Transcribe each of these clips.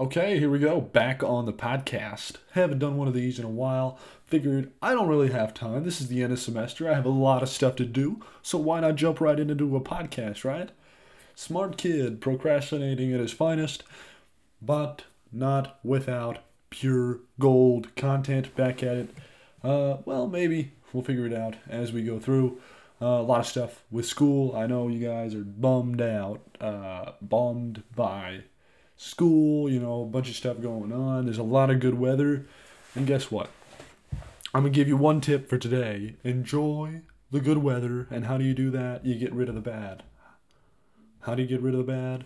Okay, here we go. Back on the podcast. Haven't done one of these in a while. Figured I don't really have time. This is the end of semester. I have a lot of stuff to do. So why not jump right into a podcast, right? Smart kid, procrastinating at his finest, but not without pure gold content. Back at it. Uh, well, maybe we'll figure it out as we go through. Uh, a lot of stuff with school. I know you guys are bummed out, uh, bummed by school, you know, a bunch of stuff going on. There's a lot of good weather. And guess what? I'm going to give you one tip for today. Enjoy the good weather. And how do you do that? You get rid of the bad. How do you get rid of the bad?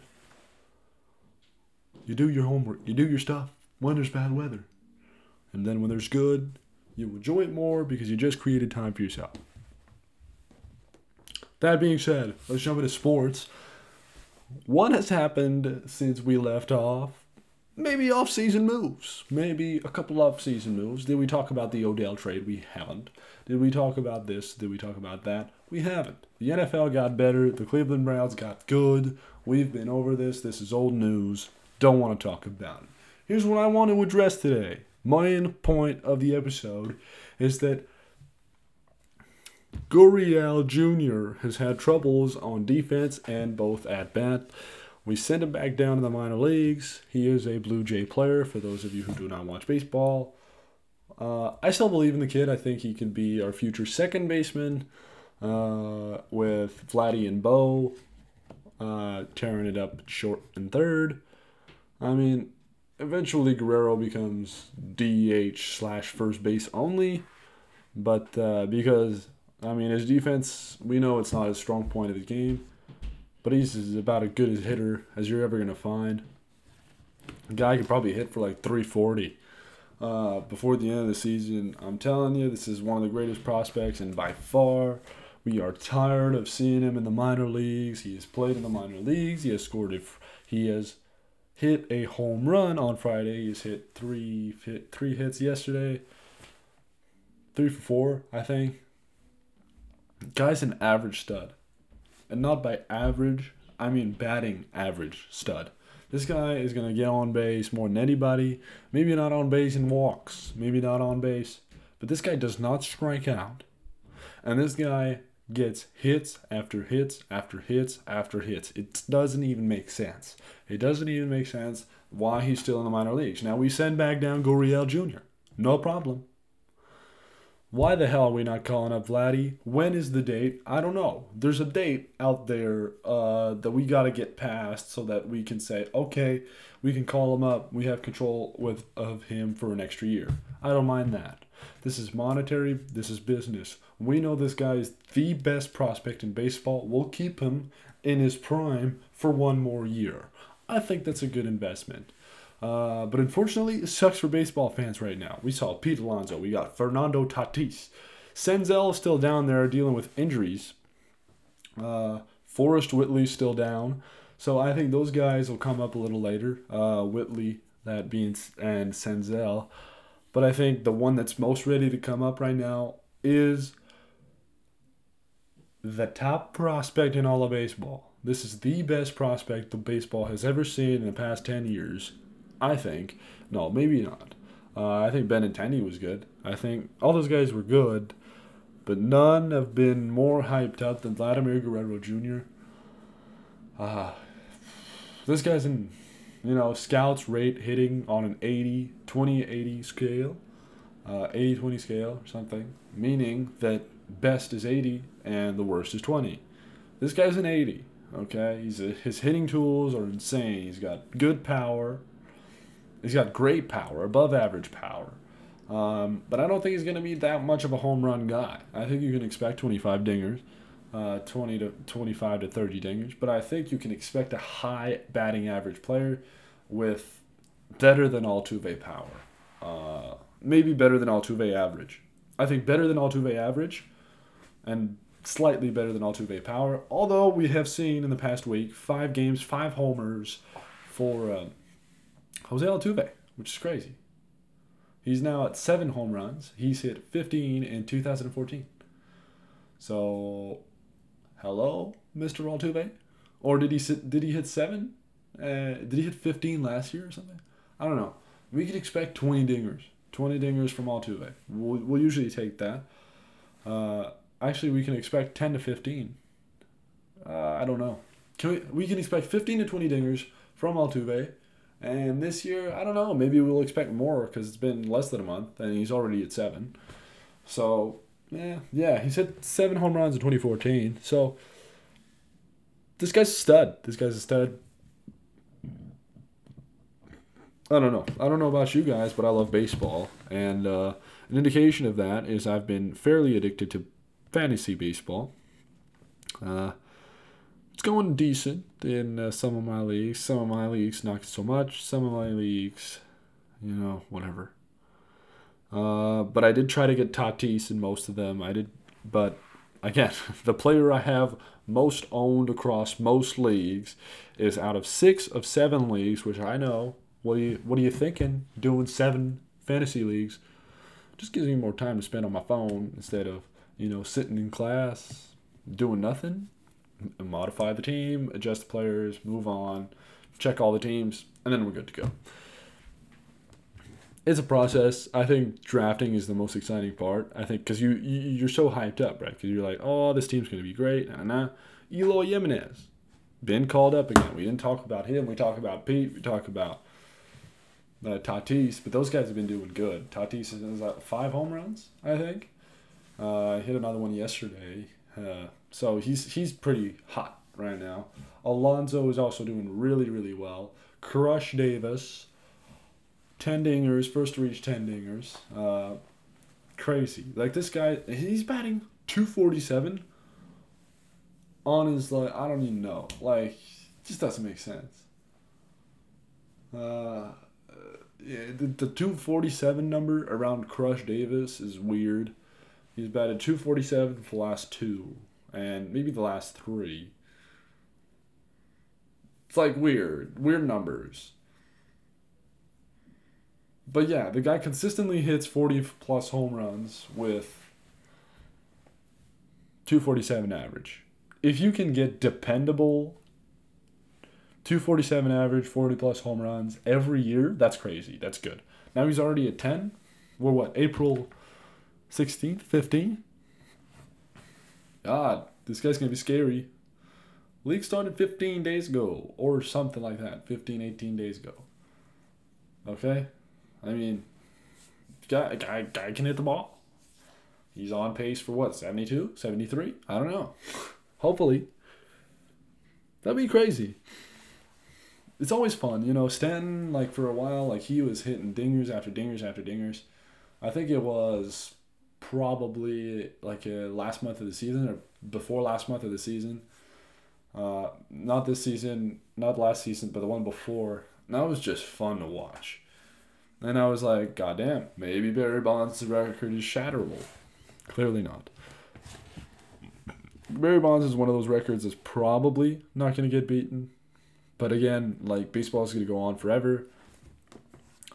You do your homework, you do your stuff when there's bad weather. And then when there's good, you enjoy it more because you just created time for yourself. That being said, let's jump into sports. What has happened since we left off? Maybe off-season moves. Maybe a couple off-season moves. Did we talk about the Odell trade? We haven't. Did we talk about this? Did we talk about that? We haven't. The NFL got better. The Cleveland Browns got good. We've been over this. This is old news. Don't want to talk about it. Here's what I want to address today. My main point of the episode is that Gurriel Jr. has had troubles on defense and both at bat. We sent him back down to the minor leagues. He is a Blue Jay player, for those of you who do not watch baseball. Uh, I still believe in the kid. I think he can be our future second baseman uh, with Vladdy and Bo uh, tearing it up short and third. I mean, eventually Guerrero becomes DH slash first base only, but uh, because I mean his defense, we know it's not his strong point of his game, but he's about as good a hitter as you're ever gonna find. A guy could probably hit for like 340 uh, before the end of the season. I'm telling you, this is one of the greatest prospects, and by far. We are tired of seeing him in the minor leagues. He has played in the minor leagues. He has scored. A, he has hit a home run on Friday. He's hit three hit three hits yesterday. Three for four, I think. Guy's an average stud. And not by average, I mean batting average stud. This guy is gonna get on base more than anybody. Maybe not on base in walks, maybe not on base. But this guy does not strike out. And this guy gets hits after hits after hits after hits. It doesn't even make sense. It doesn't even make sense why he's still in the minor leagues. Now we send back down Gurriel Jr. No problem. Why the hell are we not calling up Vladdy? When is the date? I don't know. There's a date out there uh, that we got to get past so that we can say, okay, we can call him up. We have control with of him for an extra year. I don't mind that. This is monetary. This is business. We know this guy is the best prospect in baseball. We'll keep him in his prime for one more year. I think that's a good investment. Uh, but unfortunately, it sucks for baseball fans right now. We saw Pete Alonso. We got Fernando Tatis. Senzel is still down there dealing with injuries. Uh, Forrest Whitley still down. So I think those guys will come up a little later. Uh, Whitley, that being, and Senzel. But I think the one that's most ready to come up right now is the top prospect in all of baseball. This is the best prospect the baseball has ever seen in the past 10 years. I think. No, maybe not. Uh, I think Benintendi was good. I think all those guys were good, but none have been more hyped up than Vladimir Guerrero Jr. Uh, this guy's in, you know, scouts rate hitting on an 80, 20 80 scale, uh, 80 20 scale or something, meaning that best is 80 and the worst is 20. This guy's an 80, okay? He's a, his hitting tools are insane. He's got good power. He's got great power, above average power. Um, but I don't think he's going to be that much of a home run guy. I think you can expect 25 dingers, uh, 20 to 25 to 30 dingers. But I think you can expect a high batting average player with better than Altuve power. Uh, maybe better than Altuve average. I think better than Altuve average and slightly better than Altuve power. Although we have seen in the past week five games, five homers for uh, Jose Altuve, which is crazy. He's now at seven home runs. He's hit 15 in 2014. So, hello, Mr. Altuve, or did he sit, did he hit seven? Uh, did he hit 15 last year or something? I don't know. We could expect 20 dingers. 20 dingers from Altuve. We'll, we'll usually take that. Uh, actually, we can expect 10 to 15. Uh, I don't know. Can we, we can expect 15 to 20 dingers from Altuve. And this year, I don't know. Maybe we'll expect more because it's been less than a month and he's already at seven. So, yeah, yeah, he's hit seven home runs in 2014. So, this guy's a stud. This guy's a stud. I don't know. I don't know about you guys, but I love baseball. And uh, an indication of that is I've been fairly addicted to fantasy baseball. Uh, it's going decent in uh, some of my leagues. Some of my leagues, not so much. Some of my leagues, you know, whatever. Uh, but I did try to get Tatis in most of them. I did, but again, the player I have most owned across most leagues is out of six of seven leagues, which I know what are you What are you thinking? Doing seven fantasy leagues just gives me more time to spend on my phone instead of you know sitting in class doing nothing. Modify the team, adjust the players, move on, check all the teams, and then we're good to go. It's a process. I think drafting is the most exciting part. I think because you, you you're so hyped up, right? Because you're like, oh, this team's gonna be great. Nah, nah. Eloy Jimenez, been called up again. We didn't talk about him. We talk about Pete. We talk about uh, Tatis, but those guys have been doing good. Tatis has like five home runs, I think. Uh, hit another one yesterday. Uh, so he's he's pretty hot right now. Alonso is also doing really really well. Crush Davis, ten dingers, first to reach ten dingers. Uh, crazy. Like this guy, he's batting two forty seven. On his like, I don't even know. Like, just doesn't make sense. Uh, yeah, the, the 247 number around Crush Davis is weird. He's batted 247 for the last two, and maybe the last three. It's like weird, weird numbers. But yeah, the guy consistently hits 40 plus home runs with 247 average. If you can get dependable 247 average, 40 plus home runs every year. That's crazy. That's good. Now he's already at 10. We're what, April 16th, 15th? God, this guy's going to be scary. League started 15 days ago, or something like that. 15, 18 days ago. Okay? I mean, guy, guy, guy can hit the ball. He's on pace for what, 72, 73? I don't know. Hopefully. That'd be crazy it's always fun, you know. Stanton, like for a while, like he was hitting dingers after dingers after dingers. I think it was probably like a last month of the season or before last month of the season. Uh, not this season, not last season, but the one before. And that was just fun to watch. And I was like, God damn, maybe Barry Bonds' record is shatterable. Clearly not. Barry Bonds is one of those records that's probably not going to get beaten. But again, like baseball is going to go on forever.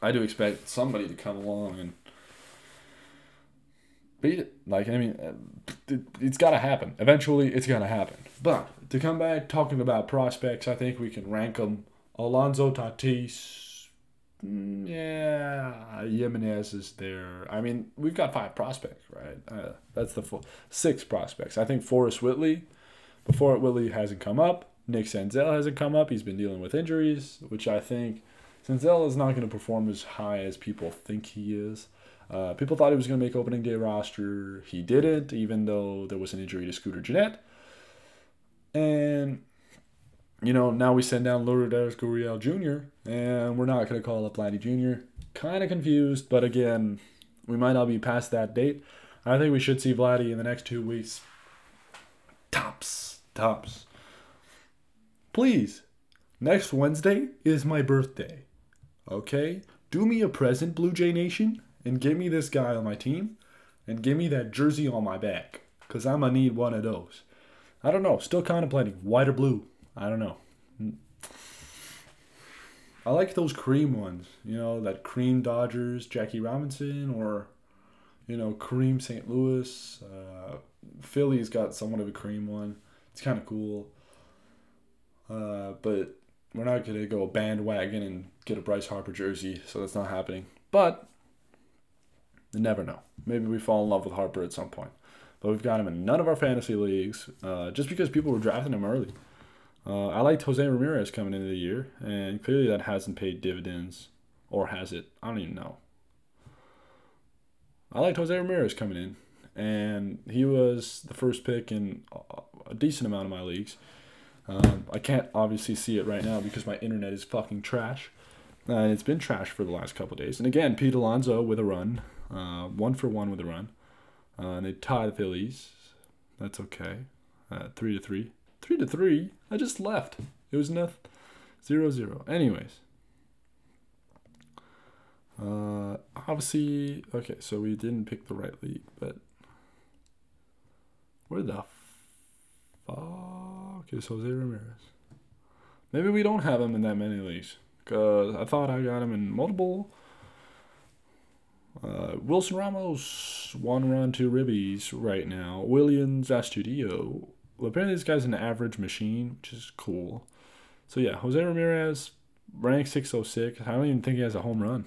I do expect somebody to come along and beat it. Like I mean, it, has got to happen. Eventually, it's gonna happen. But to come back talking about prospects, I think we can rank them. Alonso Tatis, mm, yeah, Jimenez is there. I mean, we've got five prospects, right? Uh, that's the full six prospects. I think Forrest Whitley, before Whitley hasn't come up. Nick Senzel hasn't come up. He's been dealing with injuries, which I think Senzel is not going to perform as high as people think he is. Uh, people thought he was going to make opening day roster. He didn't, even though there was an injury to Scooter Gennett. And, you know, now we send down Lourdes Gurriel Jr., and we're not going to call up Vladdy Jr. Kind of confused, but again, we might not be past that date. I think we should see Vladdy in the next two weeks. Tops. Tops. Please, next Wednesday is my birthday. Okay? Do me a present, Blue Jay Nation, and get me this guy on my team, and give me that jersey on my back, because I'm going to need one of those. I don't know. Still contemplating. White or blue? I don't know. I like those cream ones. You know, that cream Dodgers, Jackie Robinson, or, you know, cream St. Louis. Uh, Philly's got somewhat of a cream one. It's kind of cool. Uh, but we're not gonna go bandwagon and get a Bryce Harper jersey, so that's not happening. But you never know. Maybe we fall in love with Harper at some point. But we've got him in none of our fantasy leagues, uh, just because people were drafting him early. Uh, I liked Jose Ramirez coming into the year, and clearly that hasn't paid dividends, or has it? I don't even know. I liked Jose Ramirez coming in, and he was the first pick in a decent amount of my leagues. Um, I can't obviously see it right now because my internet is fucking trash. Uh, and it's been trash for the last couple days. And again, Pete Alonso with a run, uh, one for one with a run. Uh, and they tie the Phillies. That's okay. Uh, three to three. Three to three. I just left. It was nothing. Zero zero. Anyways. Uh, obviously, okay. So we didn't pick the right league, but where the fuck is Jose Ramirez? Maybe we don't have him in that many leagues. Cause I thought I got him in multiple. Uh, Wilson Ramos, one run, two ribbies right now. Willians Astudillo. Well, apparently this guy's an average machine, which is cool. So yeah, Jose Ramirez, rank 606. I don't even think he has a home run.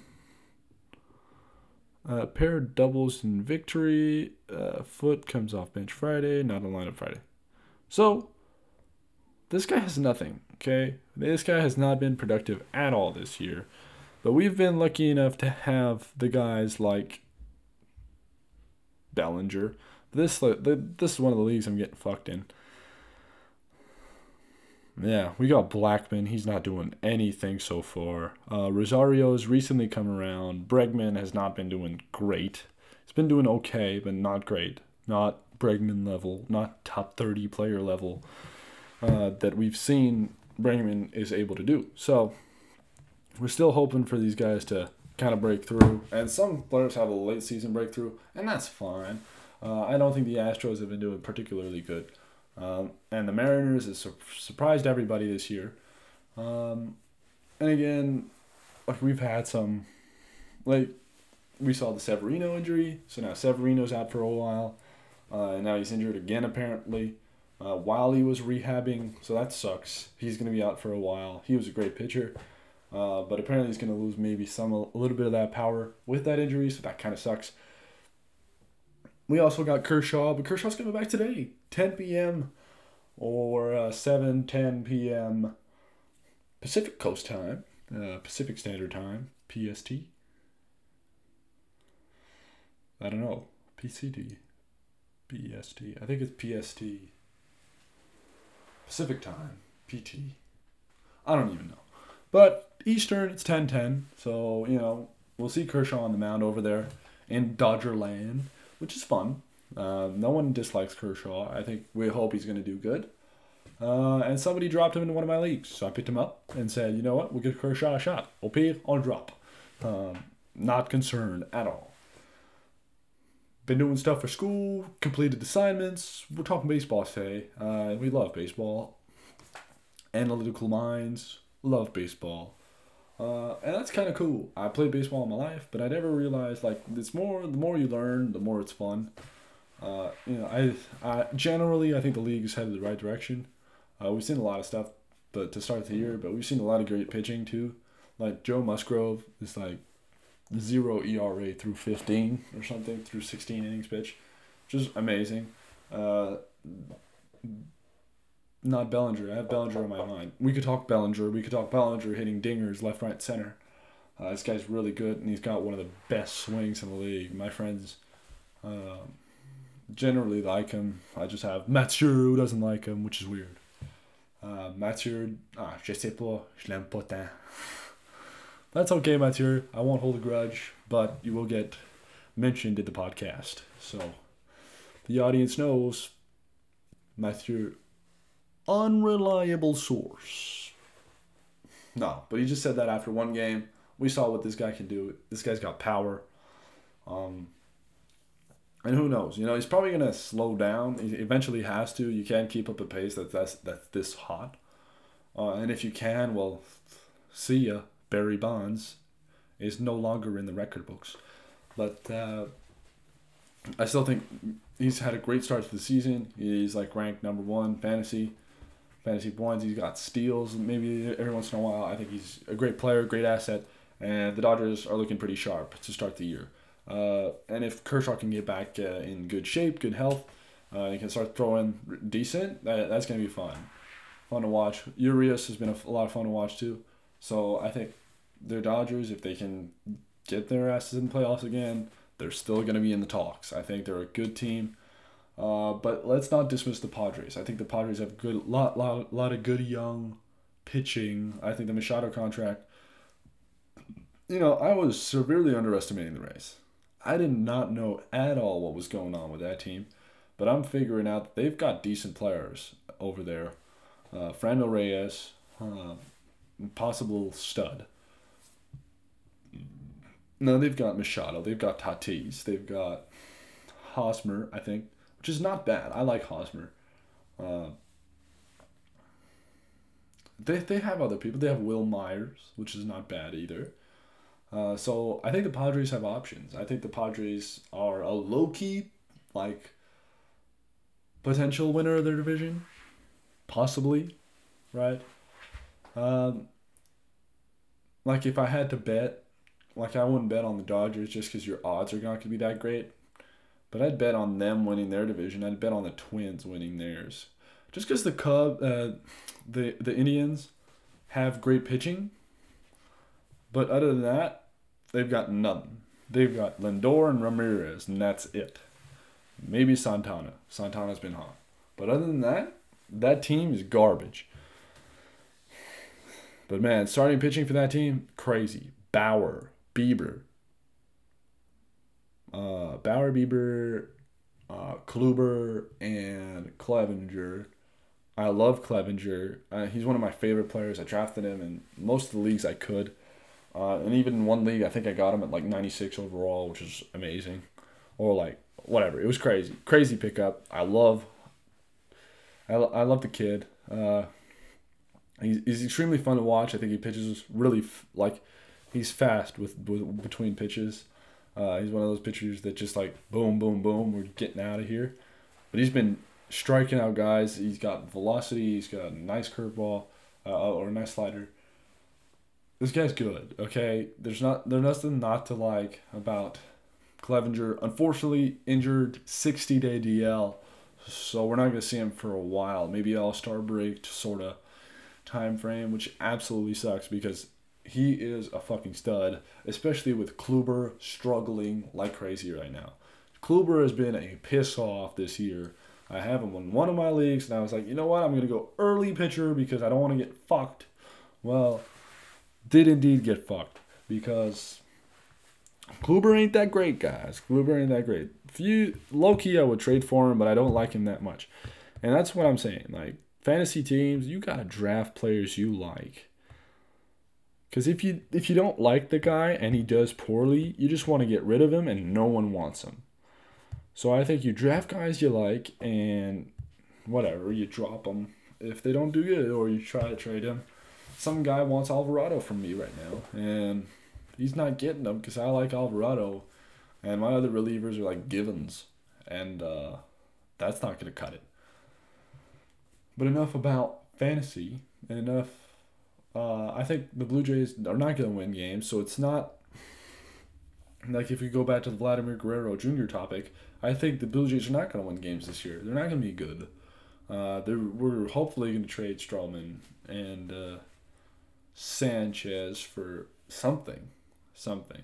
Uh, pair of doubles in victory. Uh, foot comes off bench Friday, not a lineup Friday. So, this guy has nothing, okay? This guy has not been productive at all this year. But we've been lucky enough to have the guys like Bellinger. This this is one of the leagues I'm getting fucked in. Yeah, we got Blackmon. He's not doing anything so far. Uh, Rosario's recently come around. Bregman has not been doing great. He's been doing okay, but not great. Not Bregman level, not top 30 player level uh, that we've seen Bregman is able to do. So we're still hoping for these guys to kind of break through. And some players have a late season breakthrough, and that's fine. Uh, I don't think the Astros have been doing particularly good. Um, and the Mariners has su- surprised everybody this year. Um, and again, like we've had some, like we saw the Severino injury, so now Severino's out for a while. Uh, and now he's injured again, apparently, uh, while he was rehabbing. So that sucks. He's going to be out for a while. He was a great pitcher. Uh, but apparently he's going to lose maybe some a little bit of that power with that injury, so that kind of sucks. We also got Kershaw, but Kershaw's coming back today, 10 p.m. or uh, 7 10 p.m. Pacific Coast time, uh, Pacific Standard Time, PST. I don't know, PCD. PST. I think it's PST. Pacific time. PT. I don't even know. But Eastern, it's 10 10. So, you know, we'll see Kershaw on the mound over there in Dodger land, which is fun. Uh, no one dislikes Kershaw. I think we hope he's going to do good. Uh, and somebody dropped him into one of my leagues. So I picked him up and said, you know what, we'll give Kershaw a shot. OP on drop. Um, not concerned at all been doing stuff for school, completed assignments. We're talking baseball today. Uh, we love baseball. Analytical minds love baseball. Uh, and that's kind of cool. I played baseball in my life, but I never realized like it's more. The more you learn, the more it's fun. Uh, you know, I, I generally I think the league is headed the right direction. Uh, we've seen a lot of stuff, but to start the year, but we've seen a lot of great pitching too. Like Joe Musgrove is like zero ERA through 15 or something through 16 innings pitch, which is amazing. Uh, not Bellinger. I have Bellinger on my mind. We could talk Bellinger. We could talk Bellinger hitting dingers left, right, center. Uh, this guy's really good, and he's got one of the best swings in the league. My friends uh, generally like him. I just have Mathieu who doesn't like him, which is weird. Uh, Mathieu, ah, je sais pas, je l'aime pas tant. That's okay, Mathieu. I won't hold a grudge, but you will get mentioned in the podcast. So the audience knows Mathieu, unreliable source. No, but he just said that after one game. We saw what this guy can do. This guy's got power. Um, and who knows? You know, he's probably gonna slow down. He eventually has to. You can't keep up a pace that's that's, that's this hot. Uh, and if you can, well, see ya. Barry Bonds is no longer in the record books. But uh, I still think he's had a great start to the season. He's like ranked number one fantasy. Fantasy points. He's got steals maybe every once in a while. I think he's a great player, great asset, and the Dodgers are looking pretty sharp to start the year. Uh, and if Kershaw can get back uh, in good shape, good health, uh, he can start throwing decent. That, that's gonna be fun, fun to watch. Urias has been a, lot of fun to watch too. So I think the Dodgers, if they can get their asses in the playoffs again, they're still gonna be in the talks. I think they're a good team. Uh, but let's not dismiss the Padres. I think the Padres have good lot lot lot of good young pitching. I think the Machado contract. You know, I was severely underestimating the race. I did not know at all what was going on with that team, but I'm figuring out that they've got decent players over there. Uh, Franmil Reyes, uh, possible stud. No, they've got Machado, they've got Tatis, they've got Hosmer, I think which is not bad. I like Hosmer. Uh, they, they have other people. They have Wil Myers, which is not bad either. Uh, so I think the Padres have options. I think the Padres are a low key, like, potential winner of their division, possibly, right? Um, like if I had to bet, like I wouldn't bet on the Dodgers just because your odds are not going to be that great. But I'd bet on them winning their division. I'd bet on the Twins winning theirs. Just because the Cub, uh, the the Indians, have great pitching. But other than that, they've got nothing. They've got Lindor and Ramirez, and that's it. Maybe Santana. Santana's been hot. But other than that, that team is garbage. But man, starting pitching for that team, crazy. Bauer, Bieber, uh, Bauer Bieber, uh, Kluber, and Clevinger. I love Clevinger. Uh, he's one of my favorite players. I drafted him in most of the leagues I could. Uh, and even in one league, I think I got him at like 96 overall, which is amazing. Or like, whatever. It was crazy. Crazy pickup. I love I, I love the kid. Uh, he's, he's extremely fun to watch. I think he pitches really, f- like, he's fast with, with between pitches. Uh, he's one of those pitchers that just like boom, boom, boom, we're getting out of here. But he's been striking out guys. He's got velocity. He's got a nice curveball uh, or a nice slider. This guy's good. Okay, there's not there's nothing not to like about Clevinger. Unfortunately, injured, sixty day DL, so we're not gonna see him for a while. Maybe All Star break sort of time frame, which absolutely sucks because he is a fucking stud, especially with Kluber struggling like crazy right now. Kluber has been a piss off this year. I have him in one of my leagues, and I was like, you know what? I'm going to go early pitcher because I don't want to get fucked. Well, did indeed get fucked because Kluber ain't that great, guys. Kluber ain't that great. Few low key, I would trade for him, but I don't like him that much. And that's what I'm saying. Like fantasy teams, you gotta draft players you like. Because if you if you don't like the guy and he does poorly, you just want to get rid of him and no one wants him. So I think you draft guys you like and whatever you drop them if they don't do good or you try to trade him. Some guy wants Alvarado from me right now and he's not getting them because I like Alvarado and my other relievers are like Givens and uh, that's not gonna cut it. But enough about fantasy and enough uh, I think the Blue Jays are not going to win games, so it's not like if you go back to the Vladimir Guerrero Jr. topic. I think the Blue Jays are not going to win games this year. They're not going to be good. Uh, we're hopefully going to trade Stroman and uh, Sanchez for something, something.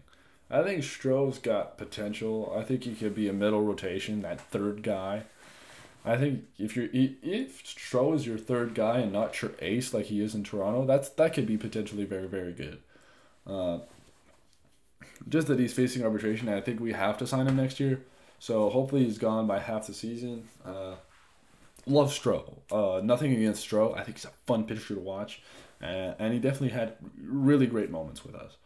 I think Stroh's got potential. I think he could be a middle rotation, that third guy. I think if you're if Stroh is your third guy and not your ace like he is in Toronto, that's that could be potentially very very good. Uh, just that he's facing arbitration, I think we have to sign him next year. So hopefully he's gone by half the season. Uh, love Stroh. Uh, nothing against Stroh. I think he's a fun pitcher to watch, uh, and he definitely had really great moments with us.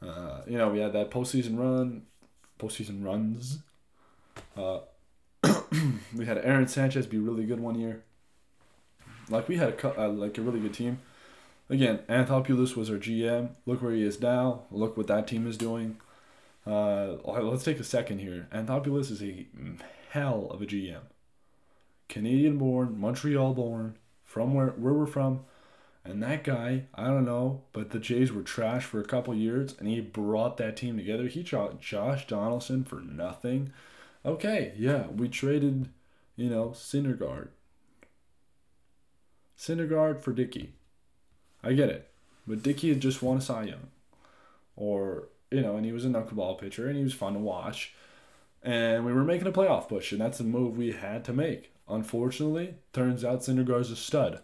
Uh, you know, we had that postseason run, postseason runs. Uh, we had Aaron Sanchez be really good one year. Like we had a uh, like a really good team. Again, Anthopoulos was our GM. Look where he is now. Look what that team is doing. Uh, let's take a second here. Anthopoulos is a hell of a GM. Canadian born, Montreal born, from where, where we're from. And that guy, I don't know, but the Jays were trash for a couple years, and he brought that team together. He shot Josh Donaldson for nothing. Okay, yeah, we traded, you know, Syndergaard. Syndergaard for Dickey. I get it. But Dickey had just won a Cy Young. Or, you know, and he was a knuckleball pitcher, and he was fun to watch. And we were making a playoff push, and that's a move we had to make. Unfortunately, turns out Syndergaard's a stud.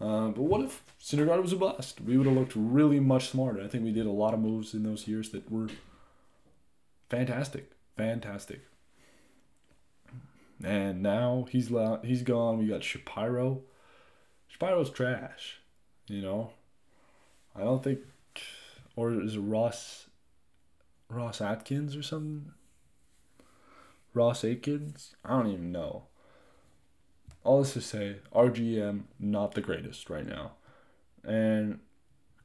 Uh, but what if Syndergaard was a bust? We would have looked really much smarter. I think we did a lot of moves in those years that were fantastic, fantastic. And now he's la- he's gone. We got Shapiro. Shapiro's trash, you know. I don't think, or is Ross, Ross Atkins or something? Ross Atkins? I don't even know all this to say, RGM not the greatest right now, and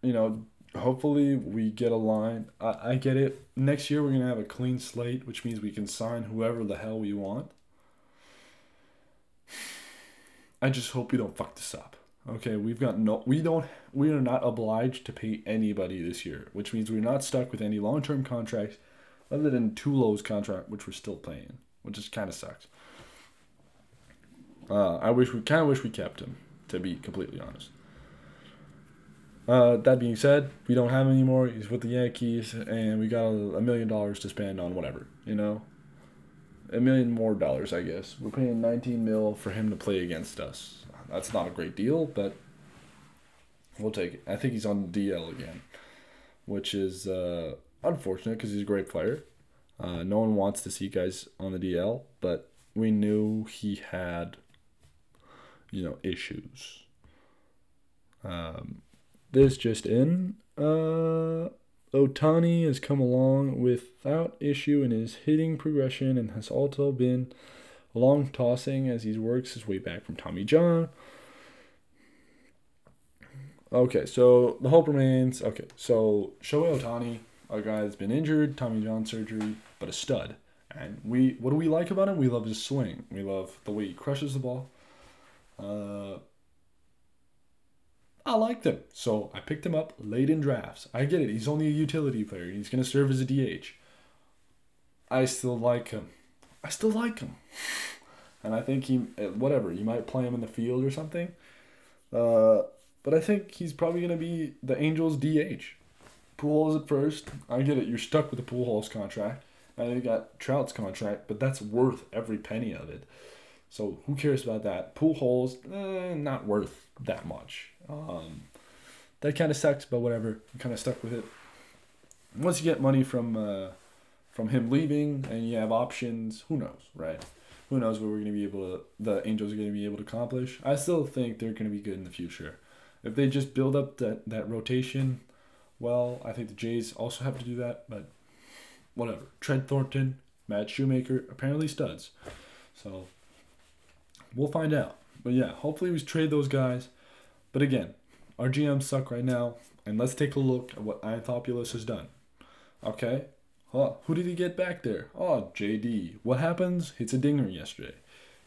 you know, hopefully we get a line. I, I get it. Next year we're gonna have a clean slate, which means we can sign whoever the hell we want. I just hope we don't fuck this up. Okay, we've got no, we don't, we are not obliged to pay anybody this year, which means we're not stuck with any long term contracts other than Tulo's contract, which we're still paying, which just kind of sucks. Uh, I wish we kind of wish we kept him, to be completely honest. Uh, that being said, we don't have him anymore. He's with the Yankees, and we got a million dollars to spend on whatever, you know. A million more dollars, I guess. We're paying 19 mil for him to play against us. That's not a great deal, but we'll take it. I think he's on DL again, which is uh, unfortunate because he's a great player. Uh, no one wants to see guys on the DL, but we knew he had you know issues. Um, this just in. Uh, Ohtani has come along without issue in his hitting progression and has also been long tossing as he works his way back from Tommy John. Okay, so the hope remains. Okay, so Shohei Ohtani, a guy that's been injured, Tommy John surgery, but a stud. And we, what do we like about him? We love his swing. We love the way he crushes the ball. Uh, I liked him, so I picked him up late in drafts. I get it; he's only a utility player. He's going to serve as a DH. I still like him. I still like him, and I think he eh, whatever you might play him in the field or something. Uh, but I think he's probably going to be the Angels' DH. Pool Pujols at first. I get it. You're stuck with the pool Pujols contract. And you got Trout's contract, but that's worth every penny of it. So who cares about that? Pujols, eh, not worth that much. Um, that kind of sucks, but whatever. Kind of stuck with it. Once you get money from uh, from him leaving and you have options, who knows, right? Who knows what we're to be able to, the Angels are to be able to accomplish. I still think they're to be good in the future. If they just build up that, that rotation, well, I think the Jays also have to do that, but whatever. Trent Thornton, Matt Shoemaker, apparently studs. So We'll find out. But yeah, hopefully we trade those guys. But again, our GMs suck right now. And let's take a look at what Anthopoulos has done. Okay? Huh, who did he get back there? Oh, JD. What happens? Hits a dinger yesterday.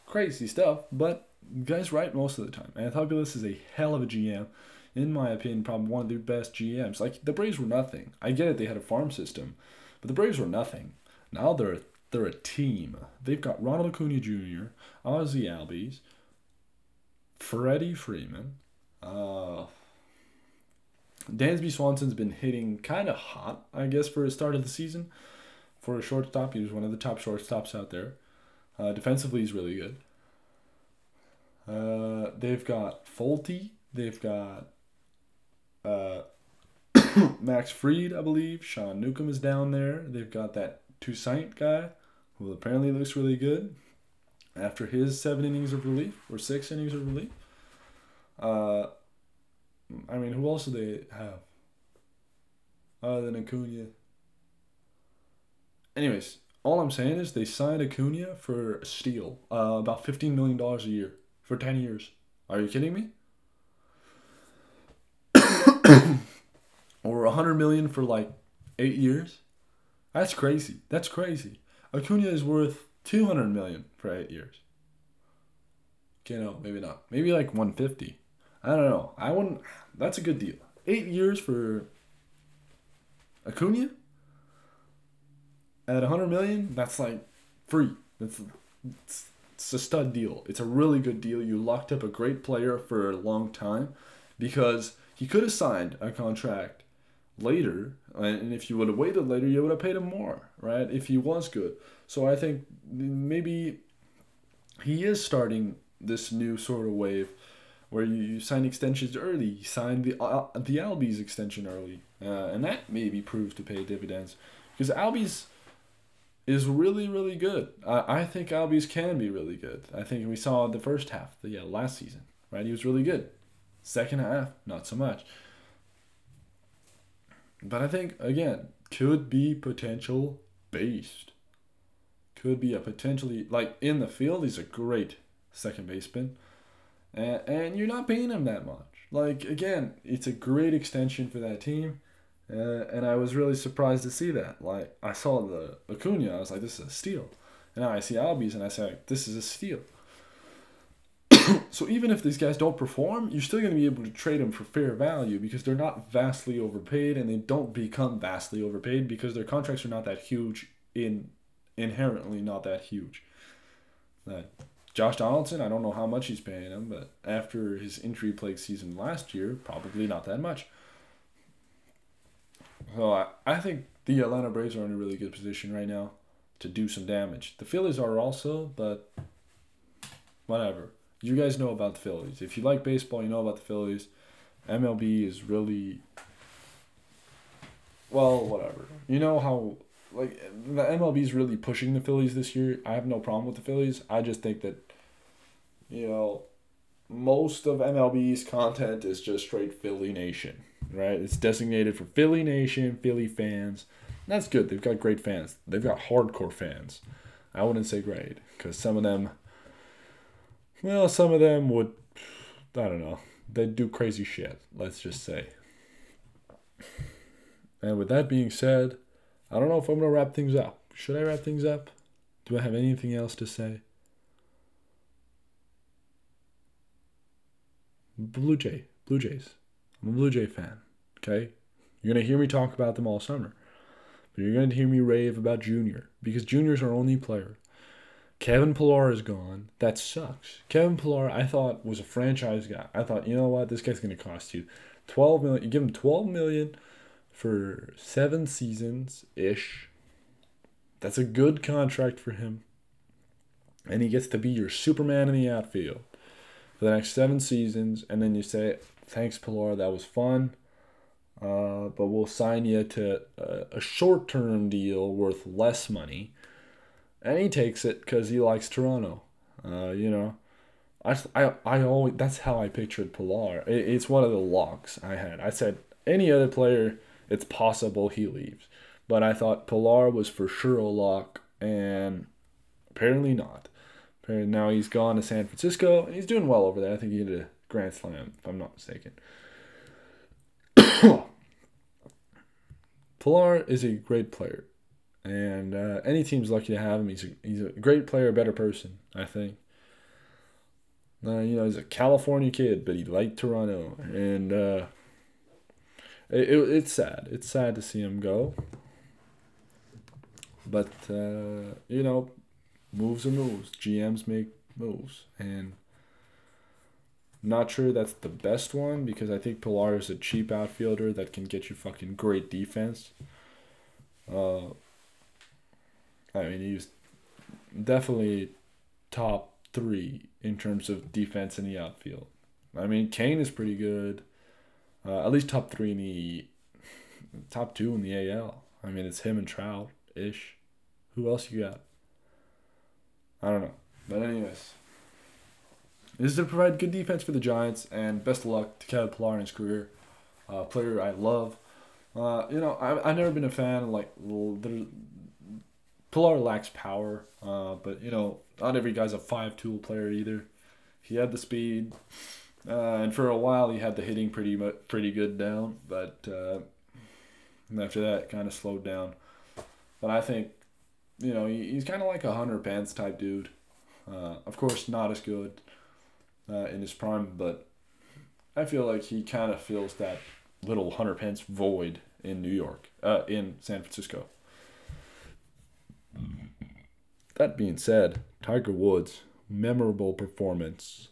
Crazy stuff, but guy's right most of the time. Anthopoulos is a hell of a GM. In my opinion, probably one of the best GMs. Like, the Braves were nothing. I get it, they had a farm system. But the Braves were nothing. Now they're they're a team. They've got Ronald Acuna Jr., Ozzy Albies, Freddie Freeman. Uh, Dansby Swanson's been hitting kind of hot, I guess, for the start of the season. For a shortstop, he was one of the top shortstops out there. Uh, defensively, he's really good. Uh, they've got Folty. They've got uh, Max Fried, I believe. Sean Newcomb is down there. They've got that Toussaint guy who apparently looks really good after his seven innings of relief or six innings of relief. Uh, I mean, who else do they have other than Acuna? Anyways, all I'm saying is they signed Acuna for a steal, uh, about fifteen million dollars a year for ten years. Are you kidding me? or a hundred million for like eight years? That's crazy. That's crazy. Acuna is worth two hundred million for eight years. Okay, no, maybe not. Maybe like one fifty. I don't know. I wouldn't. That's a good deal. Eight years for Acuna at 100 million. That's like free. That's it's, it's a stud deal. It's a really good deal. You locked up a great player for a long time because he could have signed a contract later, and if you would have waited later, you would have paid him more, right? If he was good. So I think maybe he is starting this new sort of wave where you, sign extensions early. You signed the uh, the Albies extension early, uh, and that maybe proved to pay dividends because Albies is really really good. I, I think Albies can be really good. I think we saw the first half, the yeah, last season, right? He was really good. Second half, not so much. But I think again could be potential based. Could be a potentially like in the field. He's a great second baseman and, and you're not paying him that much. Like again, it's a great extension for that team, uh, and I was really surprised to see that. Like I saw the Acuna, I was like, this is a steal, and now I see Albies, and I say, this is a steal. so even if these guys don't perform, you're still going to be able to trade them for fair value because they're not vastly overpaid, and they don't become vastly overpaid because their contracts are not that huge in inherently not that huge. That Josh Donaldson, I don't know how much he's paying him, but after his injury plagued season last year, probably not that much. So I, I think the Atlanta Braves are in a really good position right now to do some damage. The Phillies are also, but whatever. You guys know about the Phillies. If you like baseball, you know about the Phillies. MLB is really well, whatever. You know how like the MLB is really pushing the Phillies this year. I have no problem with the Phillies. I just think that you know, most of MLB's content is just straight Philly Nation, right? It's designated for Philly Nation, Philly fans. That's good. They've got great fans. They've got hardcore fans. I wouldn't say great because some of them, well, some of them would, I don't know, they'd do crazy shit, let's just say. And with that being said, I don't know if I'm going to wrap things up. Should I wrap things up? Do I have anything else to say? Blue Jay, Blue Jays. I'm a Blue Jay fan. Okay, you're gonna hear me talk about them all summer, but you're gonna hear me rave about Junior because Junior's our only player. Kevin Pillar is gone. That sucks. Kevin Pillar, I thought was a franchise guy. I thought, you know what, this guy's gonna cost you twelve million. You give him twelve million for seven seasons ish. That's a good contract for him. And he gets to be your Superman in the outfield for the next seven seasons, and then you say, "Thanks, Pillar, that was fun." Uh, but we'll sign you to a, a short term deal worth less money. And he takes it because he likes Toronto. Uh, you know, I, I, I always, that's how I pictured Pillar. It, it's one of the locks I had. I said, any other player, it's possible he leaves. But I thought Pillar was for sure a lock, and apparently not. And now he's gone to San Francisco, and he's doing well over there. I think he hit a grand slam, if I'm not mistaken. Pillar is a great player, and uh, any team's lucky to have him. He's a, he's a great player, a better person, I think. Uh, you know, he's a California kid, but he liked Toronto, and uh, it, it, it's sad. It's sad to see him go. But uh, you know, moves are moves. GMs make moves, and not sure that's the best one because I think Pillar is a cheap outfielder that can get you fucking great defense. Uh, I mean, he's definitely top three in terms of defense in the outfield. I mean, Cain is pretty good. Uh, at least top three in the top two in the AL. I mean, it's him and Trout ish. Who else you got? I don't know. But anyways, this is to provide good defense for the Giants, and best of luck to Kevin Pillar in his career. Uh, player I love. Uh, you know, I I've never been a fan of like Pillar lacks power, uh, but you know, not every guy's a five tool player either. He had the speed, uh, and for a while he had the hitting pretty pretty good down, but uh, after that, kind of slowed down. But I think you know, he, he's kind of like a Hunter Pence type dude. Uh, of course, not as good uh, in his prime, but I feel like he kind of fills that little Hunter Pence void in New York, uh, in San Francisco. That being said, Tiger Woods, memorable performance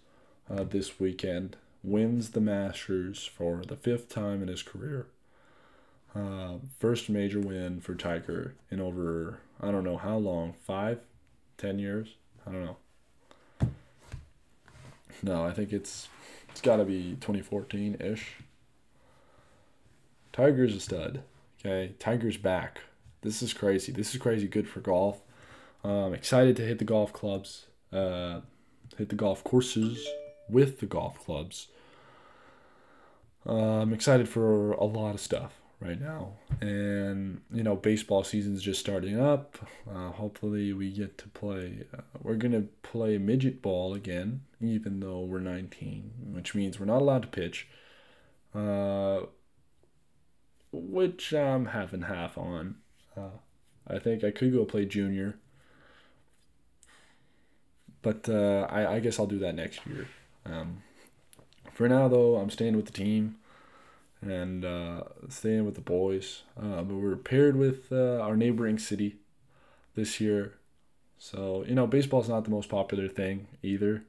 uh, this weekend, wins the Masters for the fifth time in his career. Uh, first major win for Tiger in over, I don't know how long, five, ten years? I don't know. No, I think it's it's got to be 2014 ish. Tiger's a stud. Okay, Tiger's back. This is crazy. This is crazy good for golf. I'm excited to hit the golf clubs, uh, hit the golf courses with the golf clubs. Uh, I'm excited for a lot of stuff right now. And, you know, baseball season's just starting up. Uh, hopefully, we get to play. Uh, we're going to play midget ball again, even though we're 19, which means we're not allowed to pitch. Uh, which I'm half and half on. Uh, I think I could go play junior. But uh, I, I guess I'll do that next year. Um, for now, though, I'm staying with the team and uh, staying with the boys. Uh, but we're paired with uh, our neighboring city this year. So, you know, baseball's not the most popular thing either.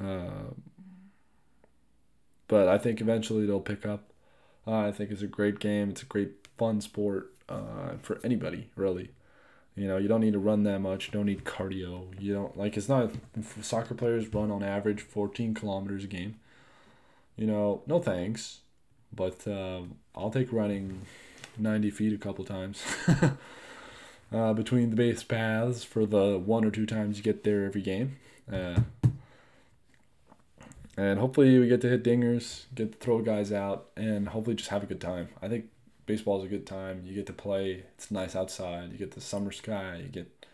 Uh, but I think eventually they'll pick up. I think it's a great game. It's a great fun sport uh, for anybody, really. You know, you don't need to run that much. You don't need cardio. You don't like it's not soccer players run on average 14 kilometers a game. You know, no thanks, but uh, I'll take running 90 feet a couple times. uh, between the base paths for the one or two times you get there every game. Uh, and hopefully we get to hit dingers, get to throw guys out, and hopefully just have a good time. I think baseball is a good time. You get to play. It's nice outside. You get the summer sky. You get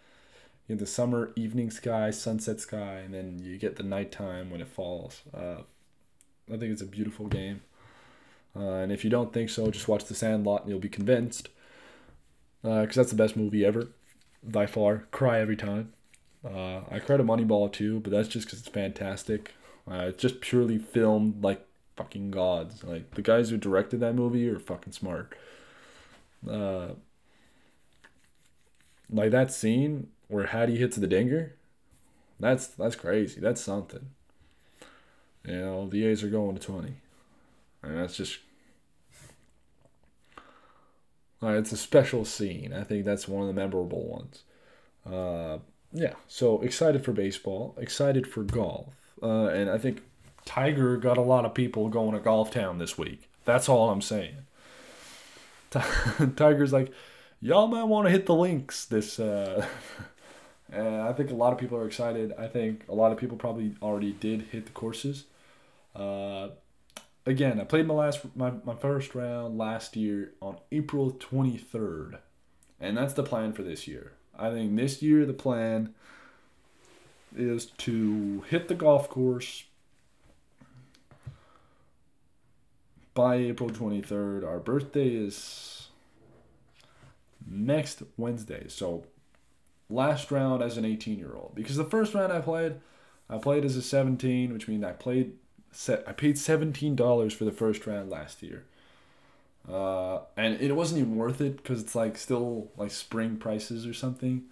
you get the summer evening sky, sunset sky, and then you get the nighttime when it falls. Uh, I think it's a beautiful game. Uh, and if you don't think so, just watch The Sandlot and you'll be convinced. Because uh, that's the best movie ever, by far. Cry every time. Uh, I cried at Moneyball too, but that's just because it's fantastic. Uh, it's just purely filmed like fucking gods. Like the guys who directed that movie are fucking smart. Uh, like that scene where Hattie hits the dinger, that's that's crazy. That's something. You know, the A's are going to twenty, and that's just. It's a special scene. I think that's one of the memorable ones. Uh, yeah, so excited for baseball, excited for golf, uh, and I think Tiger got a lot of people going to Golf Town this week. That's all I'm saying. Tiger's like, y'all might want to hit the links this. Uh, and I think a lot of people are excited. I think a lot of people probably already did hit the courses. Uh, again, I played my last my, my first round last year on April 23rd. And that's the plan for this year. I think this year the plan is to hit the golf course by April 23rd. Our birthday is next Wednesday. So last round as an 18 year old. Because the first round I played, I played as a 17, which means I played set I paid $17 for the first round last year. Uh, and it wasn't even worth it because it's like still like spring prices or something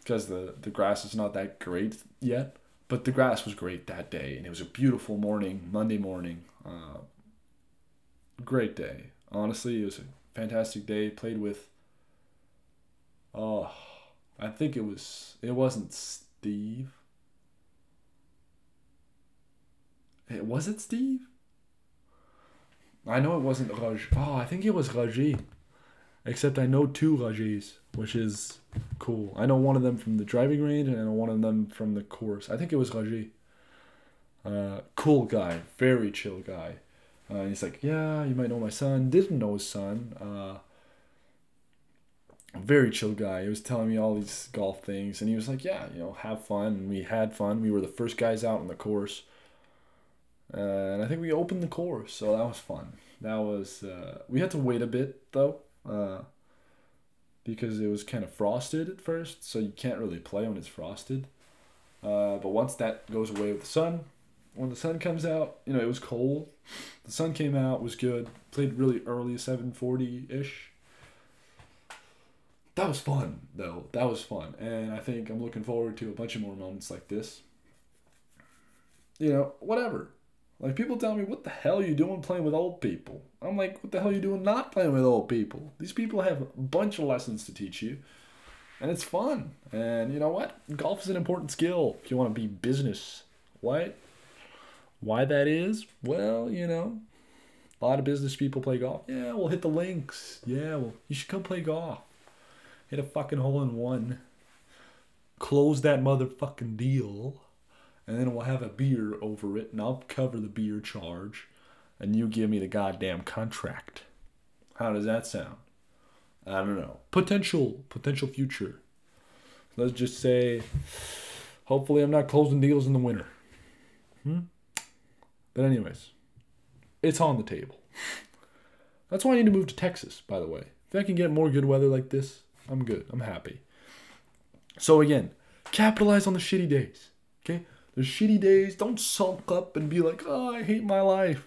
because the, the grass is not that great yet. But the grass was great that day, and it was a beautiful morning, Monday morning. Uh, great day. Honestly, it was a fantastic day. Played with. Oh, I think it was. It wasn't Steve. It was it Steve. I know it wasn't Raj. Oh, I think it was Raji. Except I know two Rajis, which is cool. I know one of them from the driving range and I know one of them from the course. I think it was Raji. Uh, cool guy, very chill guy. Uh, he's like, yeah, you might know my son. Didn't know his son. Uh, very chill guy. He was telling me all these golf things, and he was like, yeah, you know, have fun. And we had fun. We were the first guys out on the course. Uh, and I think we opened the course, so that was fun. That was uh, we had to wait a bit though, uh, because it was kind of frosted at first, so you can't really play when it's frosted. Uh, but once that goes away with the sun, when the sun comes out, you know, it was cold. The sun came out, was good. Played really early, 740 ish. That was fun, though. That was fun. And I think I'm looking forward to a bunch of more moments like this. You know, whatever. Like, people tell me, what the hell are you doing playing with old people? I'm like, what the hell are you doing not playing with old people? These people have a bunch of lessons to teach you. And it's fun. And you know what? Golf is an important skill if you want to be business. What? Why that is? Well, you know, a lot of business people play golf. Yeah, we'll hit the links. Yeah, well, you should come play golf. Hit a fucking hole in one. Close that motherfucking deal. And then we'll have a beer over it, and I'll cover the beer charge. And you give me the goddamn contract. How does that sound? I don't know. Potential, potential future. Let's just say, hopefully, I'm not closing deals in the winter. Hmm? But, anyways, it's on the table. That's why I need to move to Texas, by the way. If I can get more good weather like this, I'm good. I'm happy. So again, capitalize on the shitty days. Okay? The shitty days, don't sulk up and be like, oh, I hate my life.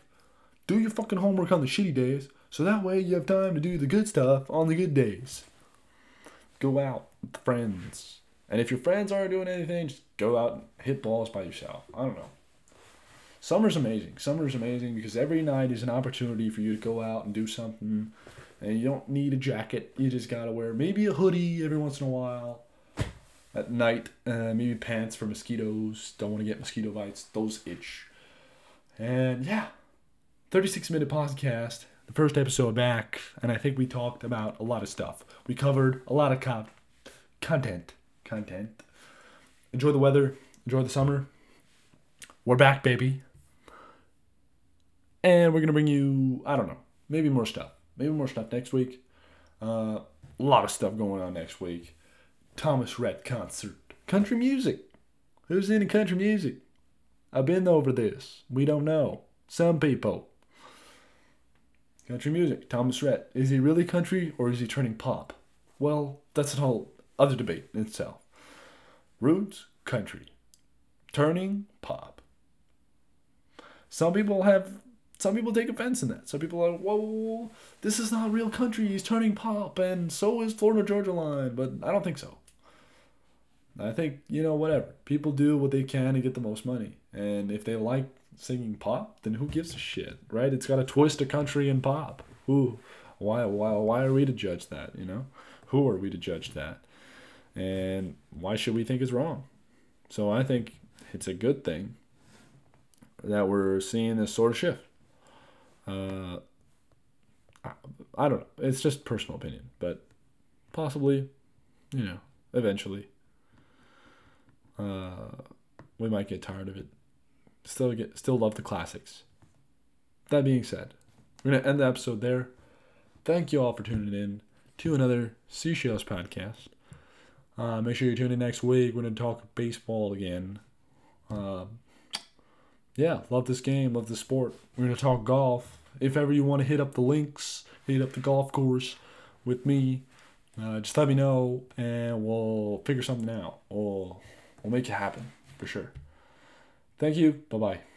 Do your fucking homework on the shitty days, so that way you have time to do the good stuff on the good days. Go out with friends. And if your friends aren't doing anything, just go out and hit balls by yourself. I don't know. Summer's amazing. Summer's amazing because every night is an opportunity for you to go out and do something and you don't need a jacket. You just gotta wear maybe a hoodie every once in a while. At night, uh, maybe pants for mosquitoes. Don't want to get mosquito bites; those itch. And yeah, thirty-six minute podcast. The first episode back, and I think we talked about a lot of stuff. We covered a lot of co- content. Content. Enjoy the weather. Enjoy the summer. We're back, baby. And we're gonna bring you, I don't know, maybe more stuff. Maybe more stuff next week. Uh, a lot of stuff going on next week. Thomas Rhett concert. Country music. Who's into country music? I've been over this. We don't know. Some people. Country music. Thomas Rhett. Is he really country or is he turning pop? Well, that's a whole other debate in itself. Roots, country. Turning pop. Some people have some people take offense in that. Some people are, whoa, this is not real country. He's turning pop, and so is Florida Georgia Line. But I don't think so. I think you know whatever. People do what they can to get the most money, and if they like singing pop, then who gives a shit, right? It's got a twist of country and pop. Who, why, why, why are we to judge that? You know, who are we to judge that? And why should we think it's wrong? So I think it's a good thing that we're seeing this sort of shift. Uh, I, I don't know. It's just personal opinion, but possibly, you know, eventually, uh, we might get tired of it. Still get, still love the classics. That being said, we're gonna end the episode there. Thank you all for tuning in to another Seashells podcast. Uh, make sure you tune in next week. We're gonna talk baseball again. Uh, yeah, love this game, love the sport. We're gonna talk golf. If ever you want to hit up the links, hit up the golf course with me, uh, just let me know and we'll figure something out. We'll we'll make it happen for sure. Thank you. Bye bye.